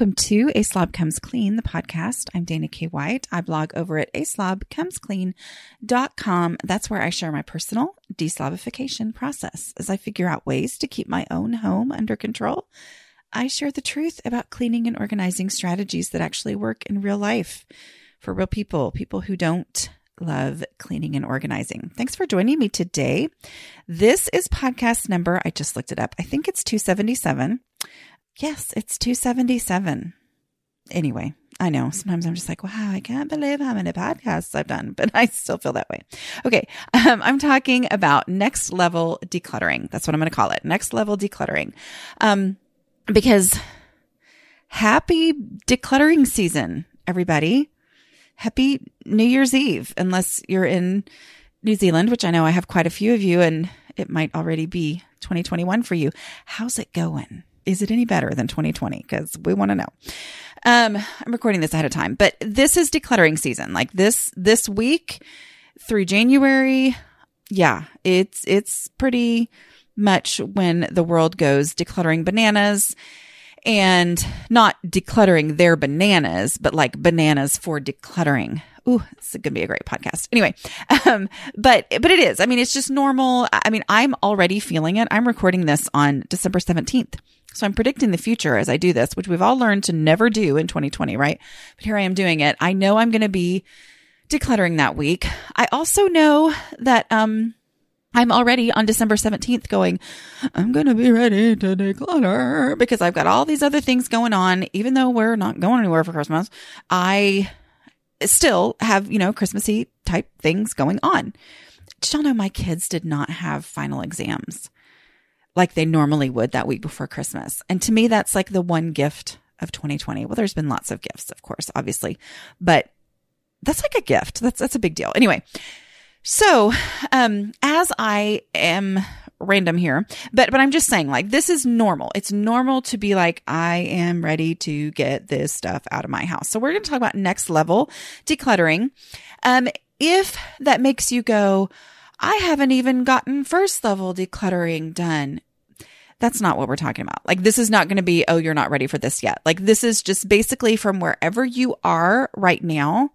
Welcome to A Slob Comes Clean, the podcast. I'm Dana K. White. I blog over at aslobcomesclean.com. That's where I share my personal deslobification process as I figure out ways to keep my own home under control. I share the truth about cleaning and organizing strategies that actually work in real life for real people, people who don't love cleaning and organizing. Thanks for joining me today. This is podcast number, I just looked it up. I think it's 277. Yes, it's 277. Anyway, I know sometimes I'm just like, wow, I can't believe how many podcasts I've done, but I still feel that way. Okay. Um, I'm talking about next level decluttering. That's what I'm going to call it. Next level decluttering. Um, because happy decluttering season, everybody. Happy New Year's Eve, unless you're in New Zealand, which I know I have quite a few of you and it might already be 2021 for you. How's it going? Is it any better than 2020? Because we want to know. Um, I'm recording this ahead of time, but this is decluttering season. Like this, this week through January. Yeah, it's, it's pretty much when the world goes decluttering bananas and not decluttering their bananas, but like bananas for decluttering. Ooh, it's going to be a great podcast. Anyway, um, but, but it is. I mean, it's just normal. I mean, I'm already feeling it. I'm recording this on December 17th. So I'm predicting the future as I do this, which we've all learned to never do in 2020, right? But here I am doing it. I know I'm going to be decluttering that week. I also know that, um, I'm already on December 17th going, I'm going to be ready to declutter because I've got all these other things going on. Even though we're not going anywhere for Christmas, I still have, you know, Christmassy type things going on. Did y'all know my kids did not have final exams? like they normally would that week before Christmas. And to me, that's like the one gift of 2020. Well, there's been lots of gifts, of course, obviously, but that's like a gift. That's, that's a big deal. Anyway. So, um, as I am random here, but, but I'm just saying like this is normal. It's normal to be like, I am ready to get this stuff out of my house. So we're going to talk about next level decluttering. Um, if that makes you go, I haven't even gotten first level decluttering done. That's not what we're talking about. Like, this is not going to be, oh, you're not ready for this yet. Like, this is just basically from wherever you are right now,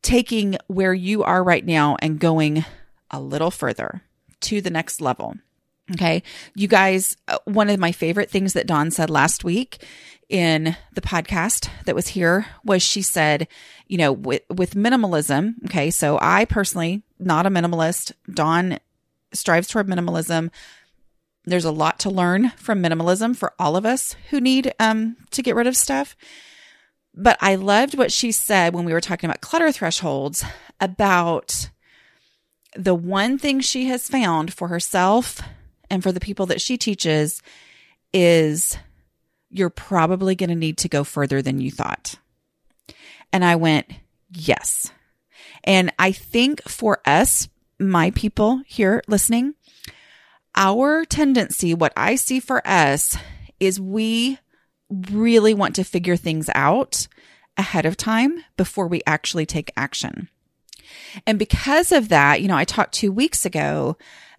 taking where you are right now and going a little further to the next level. Okay. You guys, uh, one of my favorite things that Dawn said last week in the podcast that was here was she said, you know, with, with minimalism. Okay. So I personally, not a minimalist. Dawn strives toward minimalism. There's a lot to learn from minimalism for all of us who need um, to get rid of stuff. But I loved what she said when we were talking about clutter thresholds about the one thing she has found for herself and for the people that she teaches is you're probably going to need to go further than you thought. And I went, yes. And I think for us, my people here listening, our tendency, what I see for us is we really want to figure things out ahead of time before we actually take action. And because of that, you know, I talked two weeks ago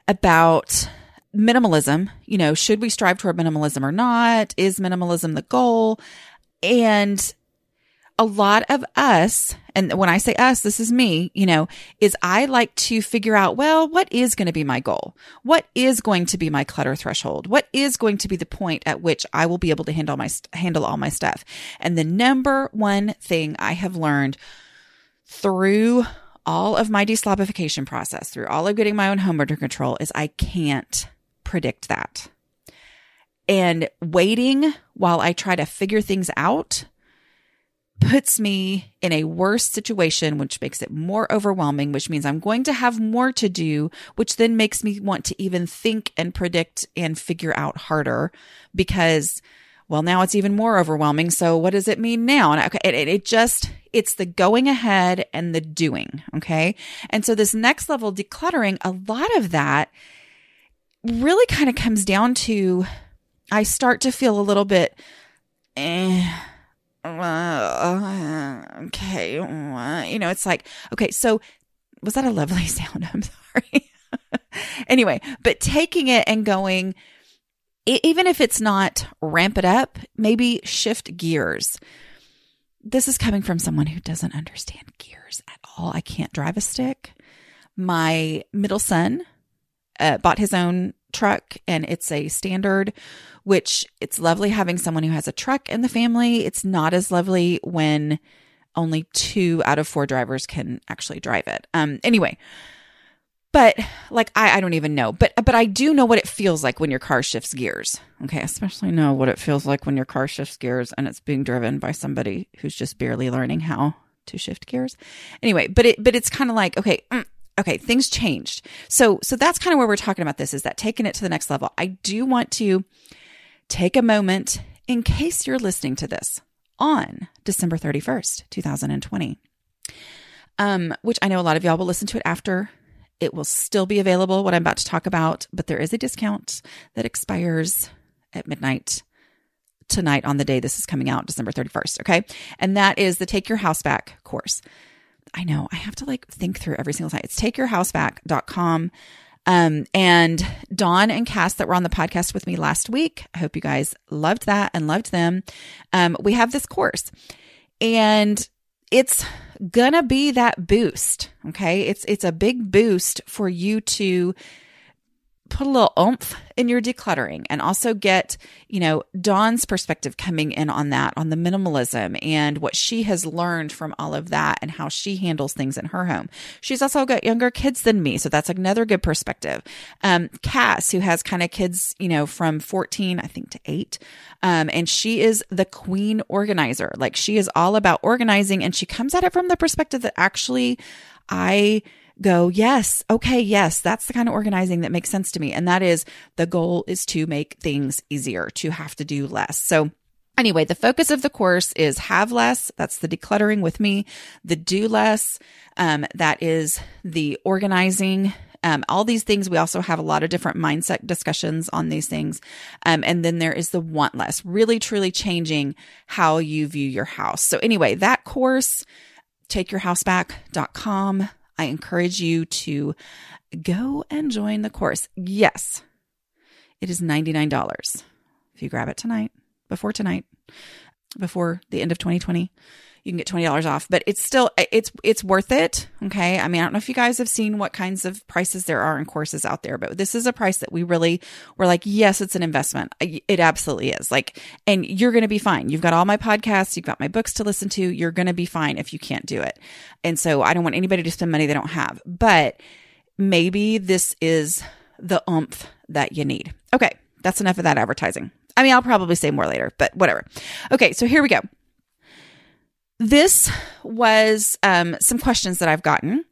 about minimalism, you know, should we strive toward minimalism or not? Is minimalism the goal? And a lot of us, and when I say us, this is me, you know, is I like to figure out, well, what is going to be my goal? What is going to be my clutter threshold? What is going to be the point at which I will be able to handle my, handle all my stuff? And the number one thing I have learned through all of my deslobification process, through all of getting my own home under control is I can't predict that. And waiting while I try to figure things out puts me in a worse situation, which makes it more overwhelming, which means I'm going to have more to do, which then makes me want to even think and predict and figure out harder because, well, now it's even more overwhelming. So what does it mean now? And okay, it, it just, it's the going ahead and the doing. Okay. And so this next level decluttering, a lot of that really kind of comes down to I start to feel a little bit, eh, uh, okay, uh, you know, it's like, okay, so was that a lovely sound? I'm sorry. anyway, but taking it and going, even if it's not ramp it up, maybe shift gears. This is coming from someone who doesn't understand gears at all. I can't drive a stick. My middle son uh, bought his own truck and it's a standard which it's lovely having someone who has a truck in the family it's not as lovely when only two out of four drivers can actually drive it um anyway but like I, I don't even know but but i do know what it feels like when your car shifts gears okay especially know what it feels like when your car shifts gears and it's being driven by somebody who's just barely learning how to shift gears anyway but it but it's kind of like okay mm, okay, things changed. So so that's kind of where we're talking about this is that taking it to the next level. I do want to take a moment in case you're listening to this on December 31st, 2020. Um, which I know a lot of y'all will listen to it after. It will still be available, what I'm about to talk about, but there is a discount that expires at midnight tonight on the day this is coming out, December 31st. Okay. And that is the Take Your House Back course. I know I have to like think through every single time. It's takeyourhouseback.com. Um, and Dawn and Cas that were on the podcast with me last week. I hope you guys loved that and loved them. Um, we have this course and it's gonna be that boost. Okay. It's, it's a big boost for you to put a little oomph in your decluttering and also get, you know, Dawn's perspective coming in on that, on the minimalism and what she has learned from all of that and how she handles things in her home. She's also got younger kids than me. So that's another good perspective. Um, Cas, who has kind of kids, you know, from 14, I think to eight. Um, and she is the queen organizer. Like she is all about organizing and she comes at it from the perspective that actually I, go, yes, okay, yes, that's the kind of organizing that makes sense to me. And that is the goal is to make things easier, to have to do less. So Anyway, the focus of the course is have less. That's the decluttering with me. The do less. Um, that is the organizing. Um, all these things. We also have a lot of different mindset discussions on these things. Um, and then there is the want less, really truly changing how you view your house. So anyway, that course, takeyourhouseback.com. I encourage you to go and join the course. Yes, it is $99 if you grab it tonight, before tonight, before the end of 2020 you can get $20 off but it's still it's it's worth it. Okay. I mean i don't know if you guys have seen what kinds of prices there are in courses out there but this is a price that we really were like yes it's an investment. It absolutely is. Like and you're going to be fine. You've got all my podcasts. You've got my books to listen to. You're going to be fine if you can't do it. And so i don't want anybody to spend money they don't have. But maybe this is the umph that you need. Okay. That's enough of that advertising. I mean, I'll probably say more later, but whatever. Okay, so here we go. This was um, some questions that I've gotten.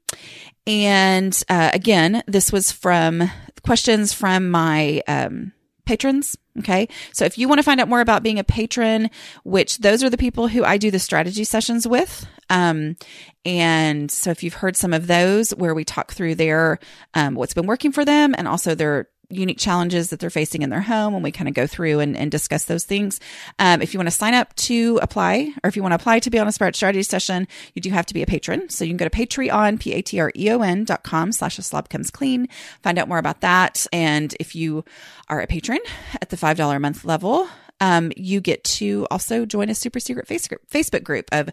And uh, again, this was from questions from my um, patrons. Okay. So if you want to find out more about being a patron, which those are the people who I do the strategy sessions with. Um, and so if you've heard some of those where we talk through their, um, what's been working for them and also their unique challenges that they're facing in their home and we kind of go through and, and discuss those things. Um, if you want to sign up to apply, or if you want to apply to be on a Sprout Strategy session, you do have to be a patron. So you can go to Patreon, P-A-T-R-E-O-N dot com slash a slob comes clean, find out more about that. And if you are a patron at the $5 a month level, um, you get to also join a super secret Facebook group of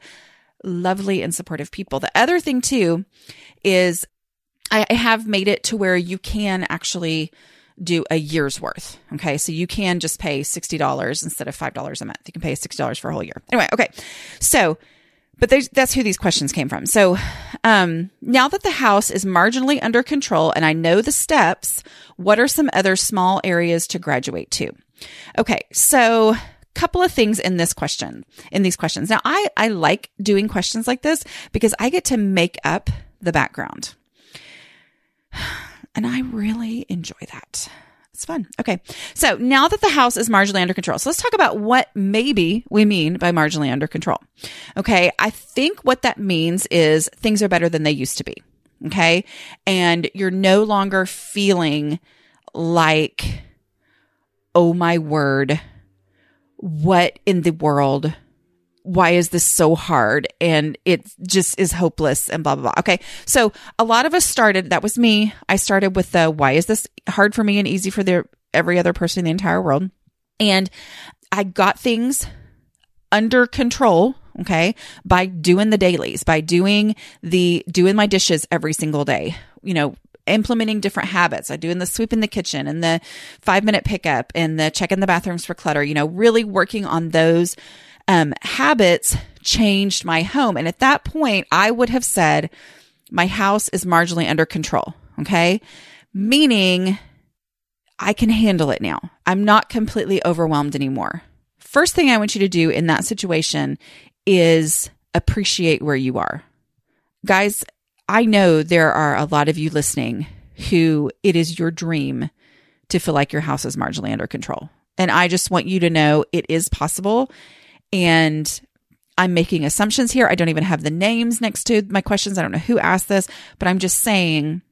lovely and supportive people. The other thing too is I have made it to where you can actually do a year's worth. Okay. So you can just pay $60 instead of $5 a month. You can pay $60 for a whole year. Anyway. Okay. So, but that's who these questions came from. So, um, now that the house is marginally under control and I know the steps, what are some other small areas to graduate to? Okay. So, a couple of things in this question, in these questions. Now, I, I like doing questions like this because I get to make up the background. And I really enjoy that. It's fun. Okay. So now that the house is marginally under control, so let's talk about what maybe we mean by marginally under control. Okay. I think what that means is things are better than they used to be. Okay. And you're no longer feeling like, oh my word, what in the world why is this so hard? And it just is hopeless and blah blah blah. Okay. So a lot of us started that was me. I started with the why is this hard for me and easy for the every other person in the entire world. And I got things under control okay by doing the dailies by doing the doing my dishes every single day you know implementing different habits. I doing the sweep in the kitchen and the five minute pickup and the check in the bathrooms for clutter you know really working on those um, habits changed my home and at that point i would have said my house is marginally under control okay meaning i can handle it now i'm not completely overwhelmed anymore first thing I want you to do in that situation is appreciate where you are. Guys, I know there are a lot of you listening who it is your dream to feel like your house is marginally under control. And I just want you to know it is possible. And I'm making assumptions here. I don't even have the names next to my questions. I don't know who asked this, but I'm just saying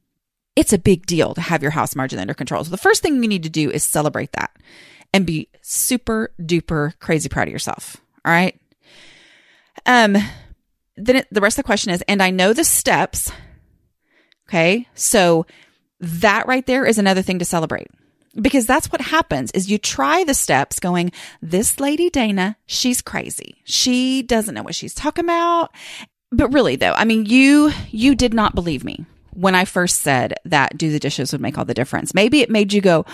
it's a big deal to have your house margin under control. So the first thing you need to do is celebrate that and be super duper crazy proud of yourself. All right. Um, then it, the rest of the question is, and I know the steps. Okay. So that right there is another thing to celebrate because that's what happens is you try the steps going, this lady Dana, she's crazy. She doesn't know what she's talking about. But really though, I mean, you, you did not believe me when I first said that do the dishes would make all the difference. Maybe it made you go,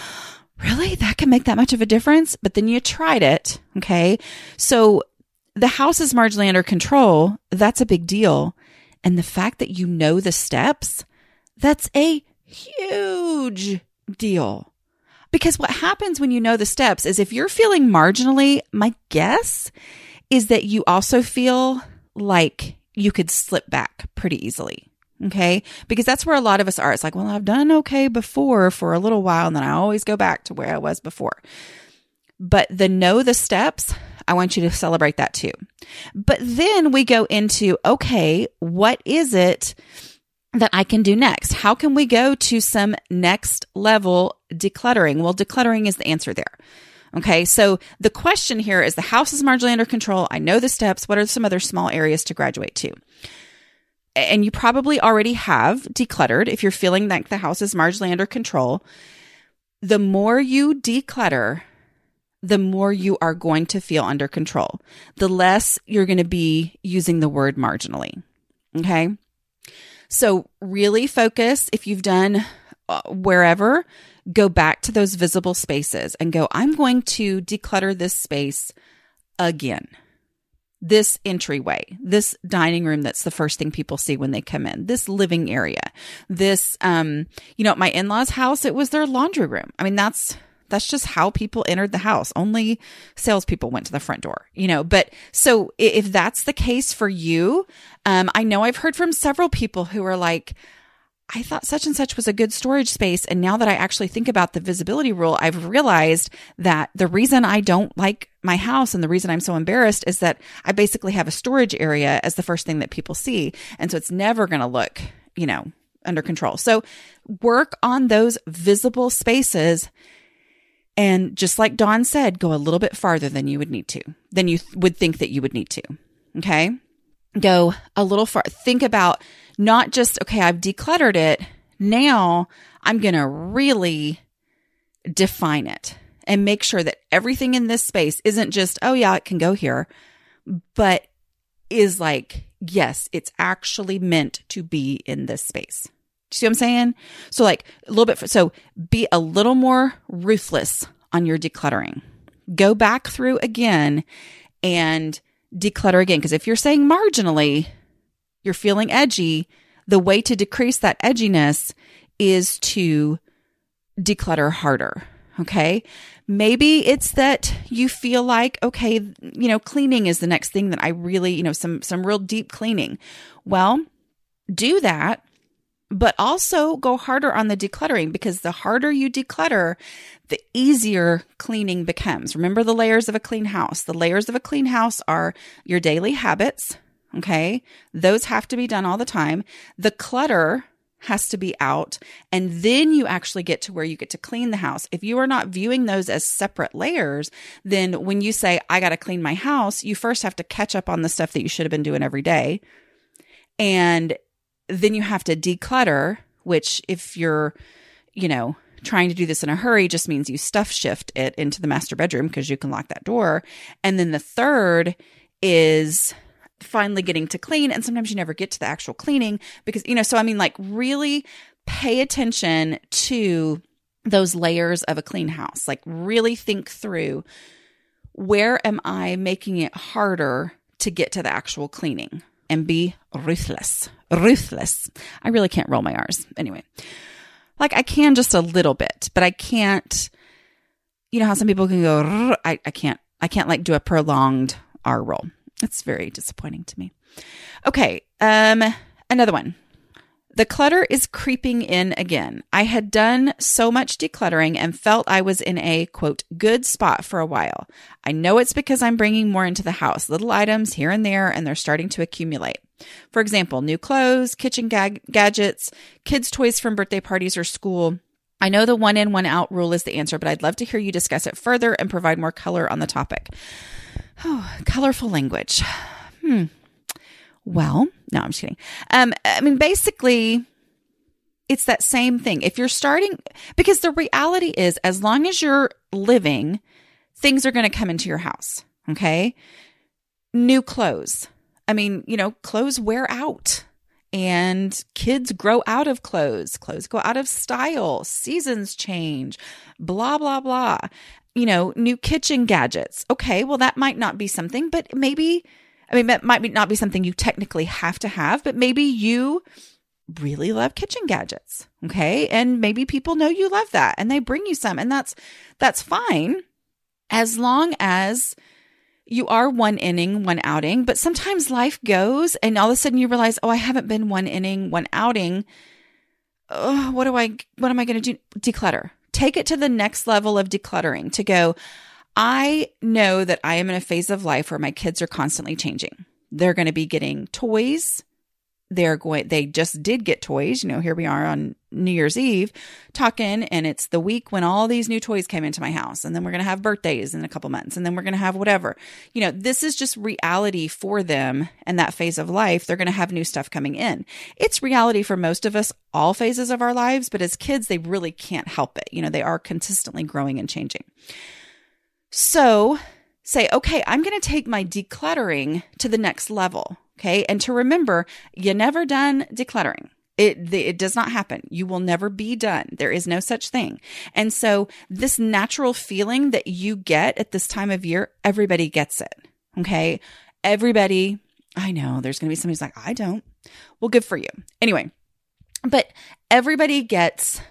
really? That can make that much of a difference? But then you tried it. Okay. So the house is marginally under control. That's a big deal. And the fact that you know the steps, that's a huge deal. Because what happens when you know the steps is if you're feeling marginally, my guess is that you also feel like you could slip back pretty easily. Okay. Because that's where a lot of us are. It's like, well, I've done okay before for a little while, and then I always go back to where I was before. But the know the steps, I want you to celebrate that too. But then we go into, okay, what is it that I can do next? How can we go to some next level decluttering? Well, decluttering is the answer there. Okay. So the question here is the house is marginally under control. I know the steps. What are some other small areas to graduate to? and you probably already have decluttered if you're feeling like the house is marginally under control. The more you declutter, the more you are going to feel under control, the less you're going to be using the word marginally. Okay. So, really focus if you've done wherever, go back to those visible spaces and go, I'm going to declutter this space again this entryway, this dining room that's the first thing people see when they come in, this living area, this, um, you know, at my in law's house, it was their laundry room. I mean, that's, that's just how people entered the house. Only salespeople went to the front door, you know. But so if that's the case for you, um, I know I've heard from several people who are like, I thought such and such was a good storage space. And now that I actually think about the visibility rule, I've realized that the reason I don't like my house and the reason I'm so embarrassed is that I basically have a storage area as the first thing that people see. And so it's never going to look, you know, under control. So work on those visible spaces. And just like Dawn said, go a little bit farther than you would need to, than you th- would think that you would need to. Okay. Go a little far. Think about not just, okay, I've decluttered it. Now I'm going to really define it and make sure that everything in this space isn't just, oh, yeah, it can go here, but is like, yes, it's actually meant to be in this space. Do you see what I'm saying? So, like a little bit, so be a little more ruthless on your decluttering. Go back through again and declutter again. Because if you're saying marginally, you're feeling edgy, the way to decrease that edginess is to declutter harder. Okay. Maybe it's that you feel like, okay, you know, cleaning is the next thing that I really, you know, some, some real deep cleaning. Well, do that, but also go harder on the decluttering because the harder you declutter, the easier cleaning becomes. Remember the layers of a clean house. The layers of a clean house are your daily habits, Okay. Those have to be done all the time. The clutter has to be out. And then you actually get to where you get to clean the house. If you are not viewing those as separate layers, then when you say, I got to clean my house, you first have to catch up on the stuff that you should have been doing every day. And then you have to declutter, which if you're, you know, trying to do this in a hurry just means you stuff shift it into the master bedroom because you can lock that door. And then the third is finally getting to clean. And sometimes you never get to the actual cleaning because, you know, so I mean, like, really pay attention to those layers of a clean house. Like, really think through where am I making it harder to get to the actual cleaning and be ruthless. Ruthless. I really can't roll my R's. Anyway, like I can just a little bit, but I can't, you know how some people can go, I, I can't, I can't like do a prolonged R roll. It's very disappointing to me. Okay. Um, another one. The clutter is creeping in again. I had done so much decluttering and felt I was in a quote good spot for a while. I know it's because I'm bringing more into the house, little items here and there, and they're starting to accumulate. For example, new clothes, kitchen gadgets, kids' toys from birthday parties or school. I know the one in, one out rule is the answer, but I'd love to hear you discuss it further and provide more color on the topic. Oh, colorful language. Hmm. Well, no, I'm just kidding. Um, I mean, basically, it's that same thing. If you're starting, because the reality is, as long as you're living, things are going to come into your house. Okay. New clothes. I mean, you know, clothes wear out and kids grow out of clothes. Clothes go out of style. Seasons change, blah, blah, blah. You know, new kitchen gadgets. Okay. Well, that might not be something, but maybe I mean, that might not be something you technically have to have, but maybe you really love kitchen gadgets. Okay. And maybe people know you love that and they bring you some and that's, that's fine as long as you are one inning, one outing, but sometimes life goes and all of a sudden you realize, oh, I haven't been one inning, one outing. Oh, what do I, what am I going to do? Declutter. Take it to the next level of decluttering to go, I know that I am in a phase of life where my kids are constantly changing. They're going to be getting toys. They're going, they just did get toys. You know, here we are on New Year's Eve talking, and it's the week when all these new toys came into my house. And then we're going to have birthdays in a couple months, and then we're going to have whatever. You know, this is just reality for them and that phase of life. They're going to have new stuff coming in. It's reality for most of us, all phases of our lives, but as kids, they really can't help it. You know, they are consistently growing and changing. So say, okay, I'm going to take my decluttering to the next level. Okay. And to remember, you never done decluttering. It, it does not happen. You will never be done. There is no such thing. And so this natural feeling that you get at this time of year, everybody gets it. Okay. Everybody, I know there's going to be somebody who's like, I don't. Well, good for you. Anyway, but everybody gets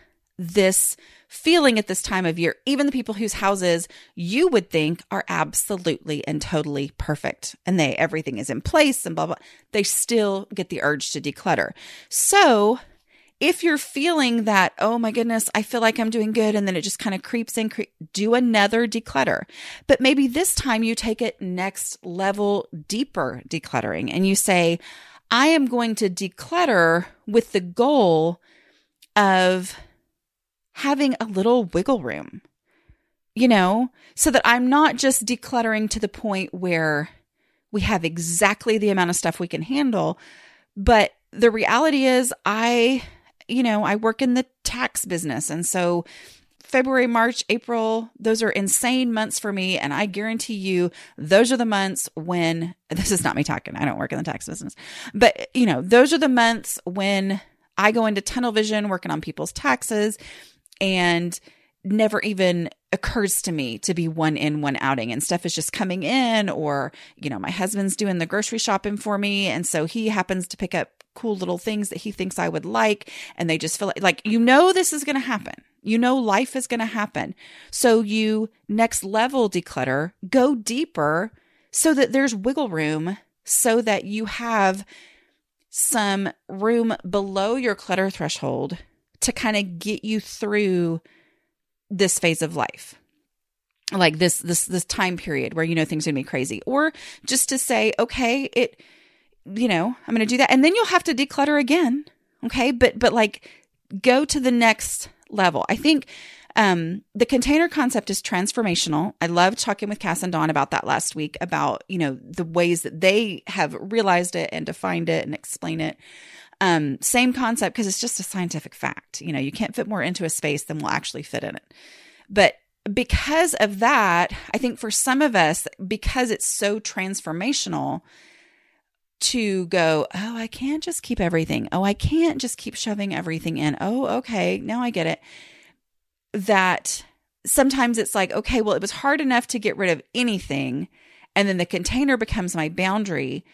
this feeling at this time of year, even the people whose houses you would think are absolutely and totally perfect and they everything is in place and blah blah, they still get the urge to declutter. So, if you're feeling that, oh my goodness, I feel like I'm doing good, and then it just kind of creeps in, cre- do another declutter. But maybe this time you take it next level, deeper decluttering, and you say, I am going to declutter with the goal of having a little wiggle room, you know, so that I'm not just decluttering to the point where we have exactly the amount of stuff we can handle. But the reality is, I, you know, I work in the tax business. And so February, March, April, those are insane months for me. And I guarantee you, those are the months when this is not me talking. I don't work in the tax business, but you know, those are the months when I go into tunnel vision working on people's taxes and never even occurs to me to be one in one outing. And stuff is just coming in or you know my husband's doing the grocery shopping for me. And so he happens to pick up cool little things that he thinks I would like. And they just feel like, like you know this is going to happen. You know life is going to happen. So you next level declutter go deeper so that there's wiggle room so that you have some room below your clutter threshold to kind of get you through this phase of life. Like this this this time period where you know things are going to be crazy. Or just to say okay it you know i'm going to do that. And then you'll have to declutter again okay? But but like go to the next level. I think um the container concept is transformational. I loved talking with Cas and dawn about that last week about you know the ways that they have realized it and defined it and explain it Um, same concept because it's just a scientific fact. You know, you can't fit more into a space than will actually fit in it. But because of that, I think for some of us, because it's so transformational, to go, oh, I can't just keep everything. Oh, I can't just keep shoving everything in. Oh, okay, now I get it. That sometimes it's like, okay, well, it was hard enough to get rid of anything. And then the container becomes my boundary.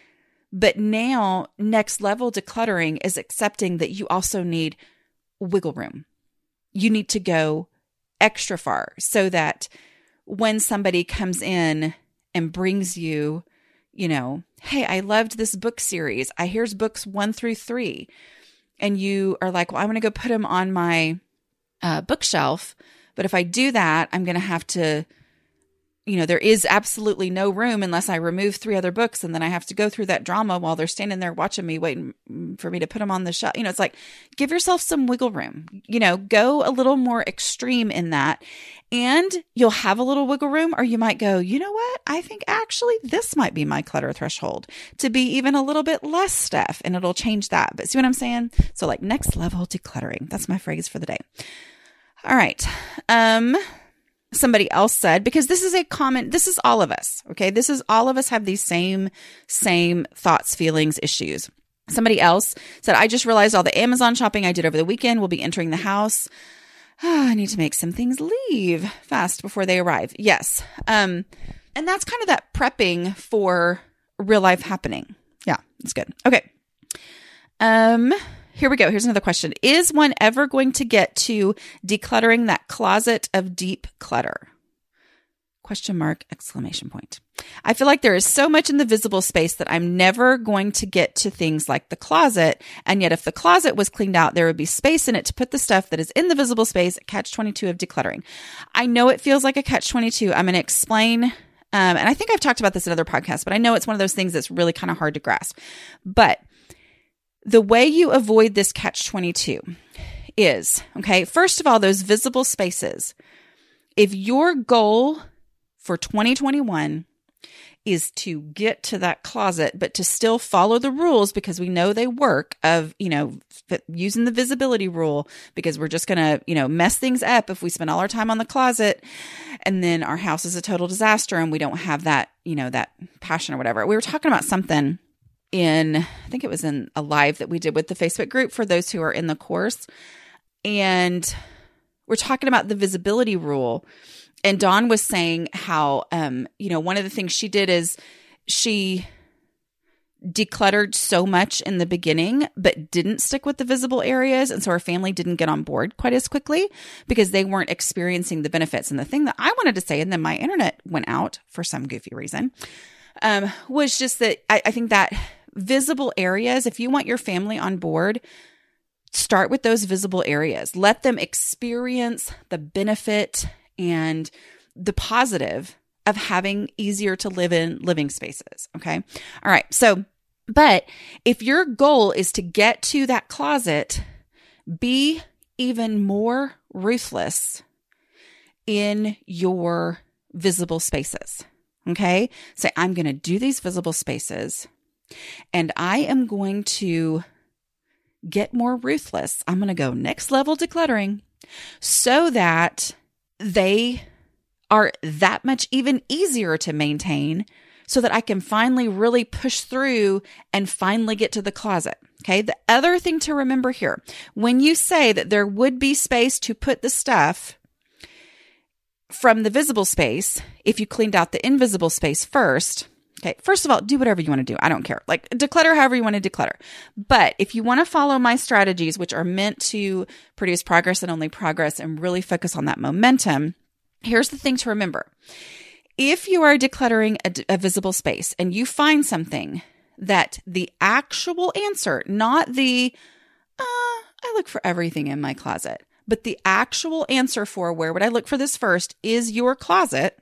But now, next level decluttering is accepting that you also need wiggle room. You need to go extra far so that when somebody comes in and brings you, you know, hey, I loved this book series. I here's books one through three. And you are like, well, I'm going to go put them on my uh, bookshelf. But if I do that, I'm going to have to you know, there is absolutely no room unless I remove three other books and then I have to go through that drama while they're standing there watching me, waiting for me to put them on the shelf. You know, it's like give yourself some wiggle room, you know, go a little more extreme in that and you'll have a little wiggle room or you might go, you know what? I think actually this might be my clutter threshold to be even a little bit less stuff and it'll change that. But see what I'm saying? So like next level decluttering. That's my phrase for the day. All right. Um, somebody else said because this is a common this is all of us okay? This is all of us have these same same thoughts feelings issues. Somebody else said i just realized all the amazon shopping i did over the weekend will be entering the house. Oh, i need to make some things leave fast before they arrive. Yes um and that's kind of that prepping for real life happening. Yeah it's good. Okay. Um here we go. Here's another question. Is one ever going to get to decluttering that closet of deep clutter? Question mark, exclamation point. I feel like there is so much in the visible space that I'm never going to get to things like the closet. And yet, if the closet was cleaned out, there would be space in it to put the stuff that is in the visible space, catch 22 of decluttering. I know it feels like a catch 22. I'm going to explain um, and I think I've talked about this in other podcasts, but I know it's one of those things that's really kind of hard to grasp. But the way you avoid this catch 22 is okay, first of all, those visible spaces. If your goal for 2021 is to get to that closet, but to still follow the rules because we know they work of, you know, using the visibility rule because we're just going to, you know, mess things up if we spend all our time on the closet and then our house is a total disaster and we don't have that, you know, that passion or whatever. We were talking about something in, I think it was in a live that we did with the Facebook group for those who are in the course. And we're talking about the visibility rule. And Dawn was saying how, um, you know, one of the things she did is she decluttered so much in the beginning, but didn't stick with the visible areas. And so her family didn't get on board quite as quickly because they weren't experiencing the benefits. And the thing that I wanted to say, and then my internet went out for some goofy reason, um, was just that I, I think that visible areas, if you want your family on board, start with those visible areas. Let them experience the benefit and the positive of having easier to live in living spaces. Okay. All right. So, but if your goal is to get to that closet, be even more ruthless in your visible spaces. Okay. Say, I'm going to do these visible spaces and I am going to get more ruthless. I'm going to go next level decluttering so that they are that much even easier to maintain so that I can finally really push through and finally get to the closet. Okay. The other thing to remember here when you say that there would be space to put the stuff from the visible space, if you cleaned out the invisible space first, Okay. First of all, do whatever you want to do. I don't care. Like declutter however you want to declutter. But if you want to follow my strategies, which are meant to produce progress and only progress and really focus on that momentum, here's the thing to remember. If you are decluttering a, a visible space and you find something that the actual answer, not the, uh, I look for everything in my closet, but the actual answer for where would I look for this first is your closet.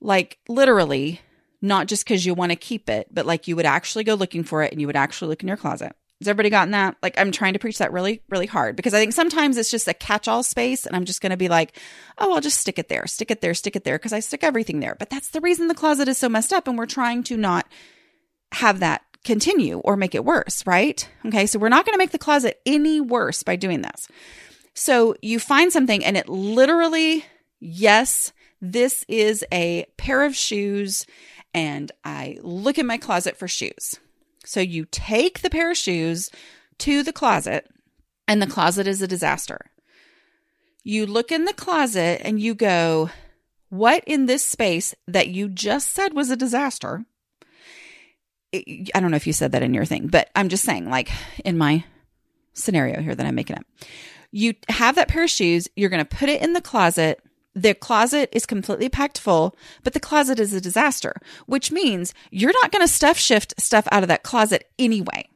Like literally, not just because you want to keep it, but like you would actually go looking for it and you would actually look in your closet. Has everybody gotten that? Like, I'm trying to preach that really, really hard because I think sometimes it's just a catch all space. And I'm just going to be like, oh, I'll just stick it there, stick it there, stick it there because I stick everything there. But that's the reason the closet is so messed up. And we're trying to not have that continue or make it worse, right? Okay, so we're not going to make the closet any worse by doing this. So you find something and it literally, yes, this is a pair of shoes, and I look in my closet for shoes. So you take the pair of shoes to the closet, and the closet is a disaster. You look in the closet and you go, What in this space that you just said was a disaster? I don't know if you said that in your thing, but I'm just saying, like in my scenario here that I'm making up. You have that pair of shoes, you're going to put it in the closet. The closet is completely packed full, but the closet is a disaster, which means you're not going to stuff shift stuff out of that closet anyway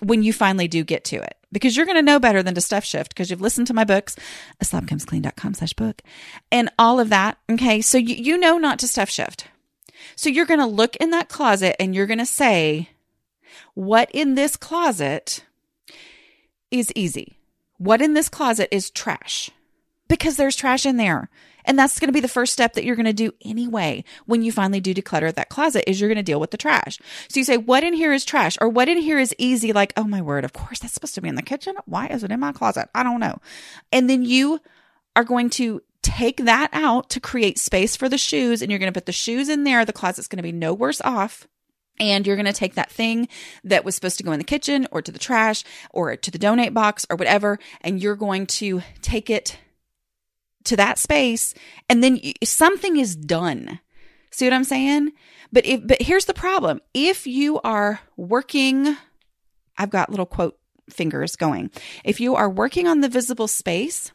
when you finally do get to it because you're going to know better than to stuff shift because you've listened to my books aslobcomesclean.com slash book and all of that okay? So you, you know not to stuff shift. So you're going to look in that closet and you're going to say what in this closet is easy? What in this closet is trash? Because there's trash in there and that's going to be the first step that you're going to do anyway when you finally do declutter that closet is you're going to deal with the trash. So you say, what in here is trash or what in here is easy? Like, oh my word, of course that's supposed to be in the kitchen. Why is it in my closet? I don't know. And then you are going to take that out to create space for the shoes and you're going to put the shoes in there. The closet's going to be no worse off. And you're going to take that thing that was supposed to go in the kitchen or to the trash or to the donate box or whatever, and you're going to take it to that space and then something is done. See what I'm saying? But if but here's the problem. If you are working I've got little quote fingers going. If you are working on the visible space,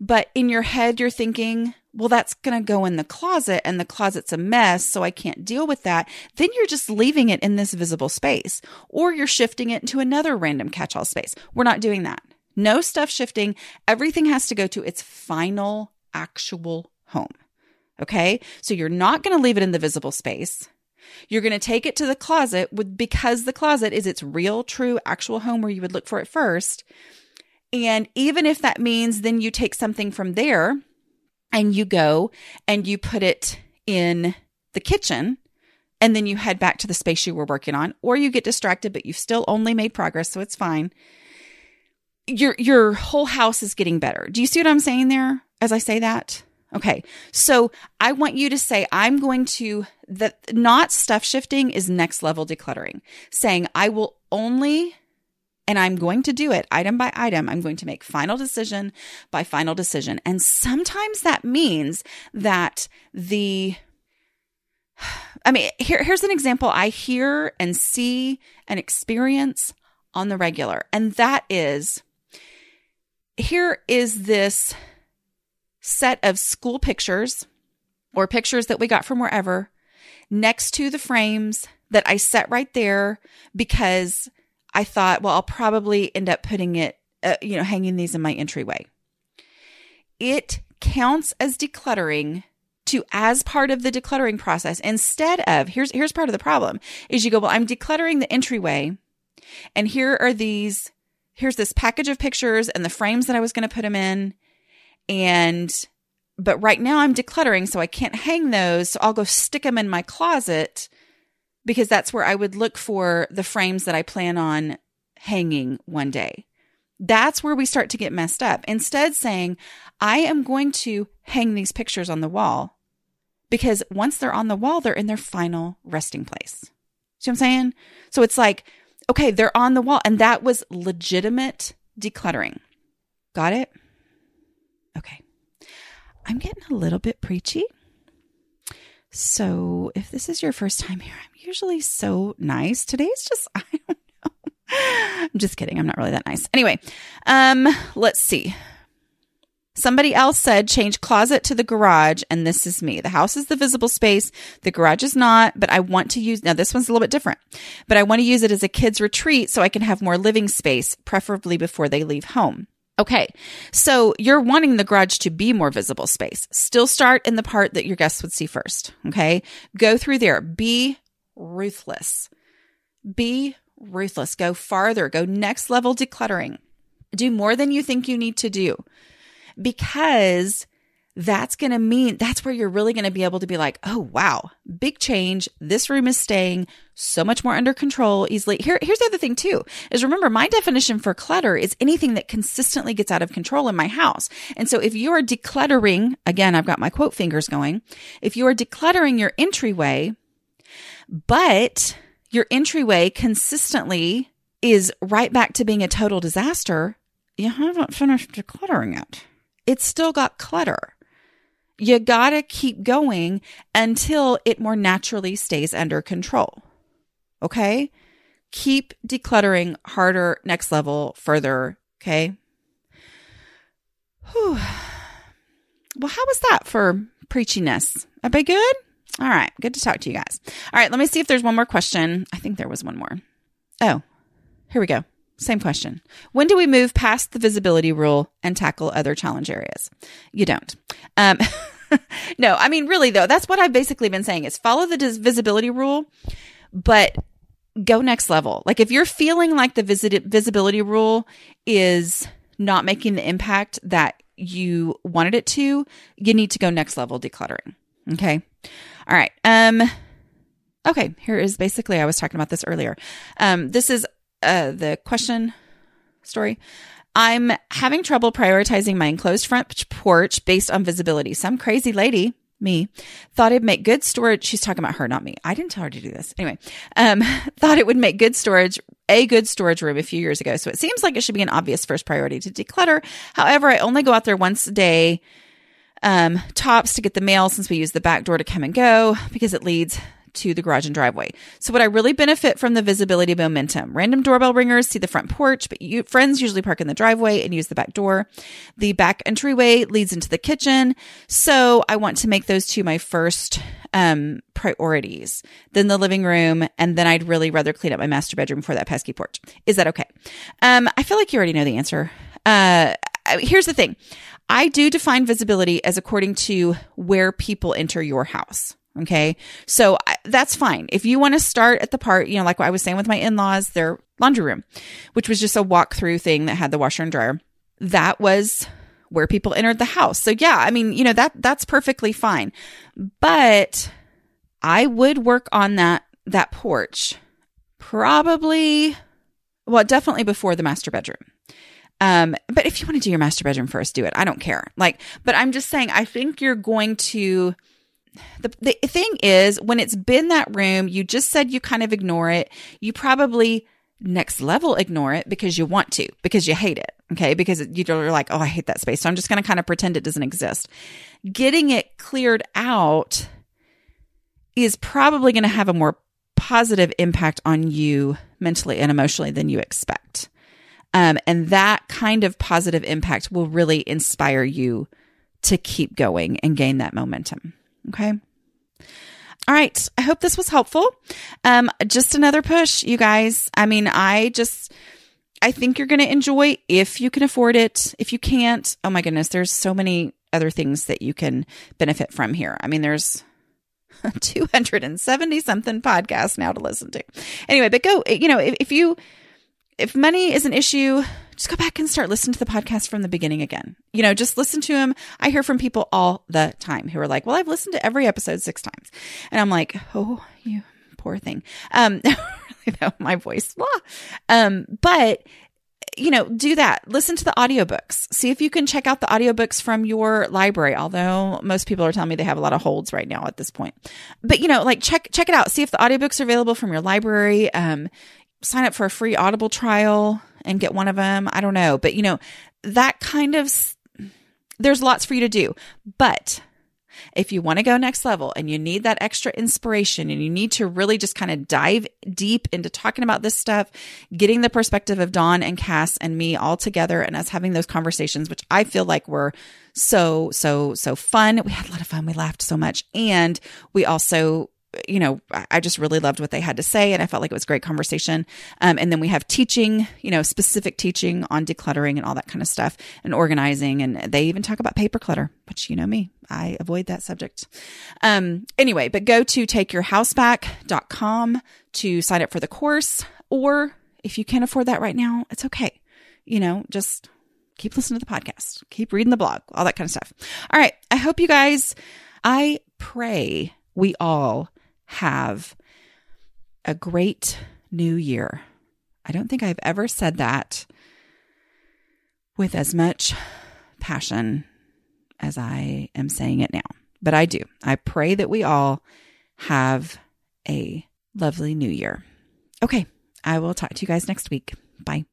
but in your head you're thinking, well, that's going to go in the closet and the closet's a mess, so I can't deal with that. Then you're just leaving it in this visible space or you're shifting it into another random catch all space. We're not doing that. No stuff shifting. Everything has to go to its final actual home. Okay. So you're not going to leave it in the visible space. You're going to take it to the closet with, because the closet is its real, true, actual home where you would look for it first. And even if that means then you take something from there and you go and you put it in the kitchen and then you head back to the space you were working on, or you get distracted, but you've still only made progress. So it's fine your your whole house is getting better. Do you see what I'm saying there as I say that? Okay. So I want you to say, I'm going to, that not stuff shifting is next level decluttering. Saying, I will only, and I'm going to do it item by item. I'm going to make final decision by final decision. And sometimes that means that the, I mean, here, here's an example I hear and see and experience on the regular. And that is, here is this set of school pictures or pictures that we got from wherever next to the frames that I set right there because I thought, well, I'll probably end up putting it, uh, you know, hanging these in my entryway. It counts as decluttering to as part of the decluttering process instead of here's here's part of the problem is you go well i'm decluttering the entryway and here are these here's this package of pictures and the frames that I was going to put them in. And, but right now I'm decluttering, so I can't hang those. So I'll go stick them in my closet because that's where I would look for the frames that I plan on hanging one day. That's where we start to get messed up. Instead, saying, I am going to hang these pictures on the wall because once they're on the wall, they're in their final resting place. See what I'm saying? So it's like okay, they're on the wall. And that was legitimate decluttering. Got it? Okay. I'm getting a little bit preachy. So if this is your first time here, I'm usually so nice. Today's just, I don't know. I'm just kidding. I'm not really that nice. Anyway, um, let's see. Somebody else said change closet to the garage, and this is me. The house is the visible space, the garage is not, but I want to use now this one's a little bit different, but I want to use it as a kids' retreat so I can have more living space, preferably before they leave home. Okay, so you're wanting the garage to be more visible space. Still start in the part that your guests would see first. Okay, go through there. Be ruthless. Be ruthless. Go farther. Go next level decluttering. Do more than you think you need to do because that's going to mean that's where you're really going to be able to be like, oh, wow, big change. This room is staying so much more under control easily. Here, here's the other thing too, is remember my definition for clutter is anything that consistently gets out of control in my house. And so if you are decluttering, again, I've got my quote fingers going. If you are decluttering your entryway, but your entryway consistently is right back to being a total disaster, you haven't finished decluttering it. It's still got clutter you gotta keep going until it more naturally stays under control. Okay? Keep decluttering harder, next level, further. Okay? Whew. Well, how was that for preachiness? Everybody good? All right. Good to talk to you guys. All right. Let me see if there's one more question. I think there was one more. Oh, here we go. Same question. When do we move past the visibility rule and tackle other challenge areas? You don't. Um, no, I mean, really though, that's what I've basically been saying is follow the dis- visibility rule, but go next level. Like if you're feeling like the visit- visibility rule is not making the impact that you wanted it to, you need to go next level decluttering. Okay. All right. Um, okay. Here is basically, I was talking about this earlier. Um, this is uh, the question story. I'm having trouble prioritizing my enclosed front porch based on visibility. Some crazy lady, me, thought it'd make good storage. She's talking about her, not me. I didn't tell her to do this. Anyway, um, thought it would make good storage, a good storage room a few years ago. So it seems like it should be an obvious first priority to declutter. However, I only go out there once a day um, tops to get the mail since we use the back door to come and go because it leads to the garage and driveway. So would I really benefit from the visibility momentum? Random doorbell ringers see the front porch, but you, friends usually park in the driveway and use the back door. The back entryway leads into the kitchen. So I want to make those two my first um, priorities. Then the living room, and then I'd really rather clean up my master bedroom for that pesky porch. Is that okay? Um, I feel like you already know the answer. Uh, here's the thing. I do define visibility as according to where people enter your house. Okay. So I, that's fine. If you want to start at the part, you know, like what I was saying with my in laws, their laundry room, which was just a walk through thing that had the washer and dryer, that was where people entered the house. So yeah, I mean, you know, that, that's perfectly fine. But I would work on that, that porch probably, well, definitely before the master bedroom. Um, but if you want to do your master bedroom first, do it. I don't care. Like, but I'm just saying, I think you're going to, the, the thing is, when it's been that room, you just said you kind of ignore it. You probably next level ignore it because you want to, because you hate it. Okay. Because you're like, oh, I hate that space. So I'm just going to kind of pretend it doesn't exist. Getting it cleared out is probably going to have a more positive impact on you mentally and emotionally than you expect. Um, and that kind of positive impact will really inspire you to keep going and gain that momentum. Okay. All right. I hope this was helpful. Um, just another push, you guys. I mean, I just, I think you're going to enjoy if you can afford it. If you can't, oh my goodness, there's so many other things that you can benefit from here. I mean, there's 270 something podcasts now to listen to. Anyway, but go, you know, if, if you, if money is an issue, just go back and start listening to the podcast from the beginning again. You know, just listen to them. I hear from people all the time who are like, well, I've listened to every episode six times. And I'm like, oh, you poor thing. Um, my voice, blah. Um, but you know, do that. Listen to the audiobooks. See if you can check out the audiobooks from your library, although most people are telling me they have a lot of holds right now at this point. But you know, like check check it out. See if the audiobooks are available from your library. Um, sign up for a free Audible trial and get one of them. I don't know. But, you know, that kind of, there's lots for you to do. But if you want to go next level and you need that extra inspiration and you need to really just kind of dive deep into talking about this stuff, getting the perspective of Dawn and Cas and me all together and us having those conversations, which I feel like were so, so, so fun. We had a lot of fun. We laughed so much. And we also you know, I just really loved what they had to say, and I felt like it was great conversation. Um, and then we have teaching, you know, specific teaching on decluttering and all that kind of stuff, and organizing. And they even talk about paper clutter, which you know me, I avoid that subject. Um, anyway, but go to takeyourhouseback.com to sign up for the course, or if you can't afford that right now, it's okay. You know, just keep listening to the podcast, keep reading the blog, all that kind of stuff. All right. I hope you guys, I pray we all have a great new year. I don't think I've ever said that with as much passion as I am saying it now, but I do. I pray that we all have a lovely new year. Okay. I will talk to you guys next week. Bye.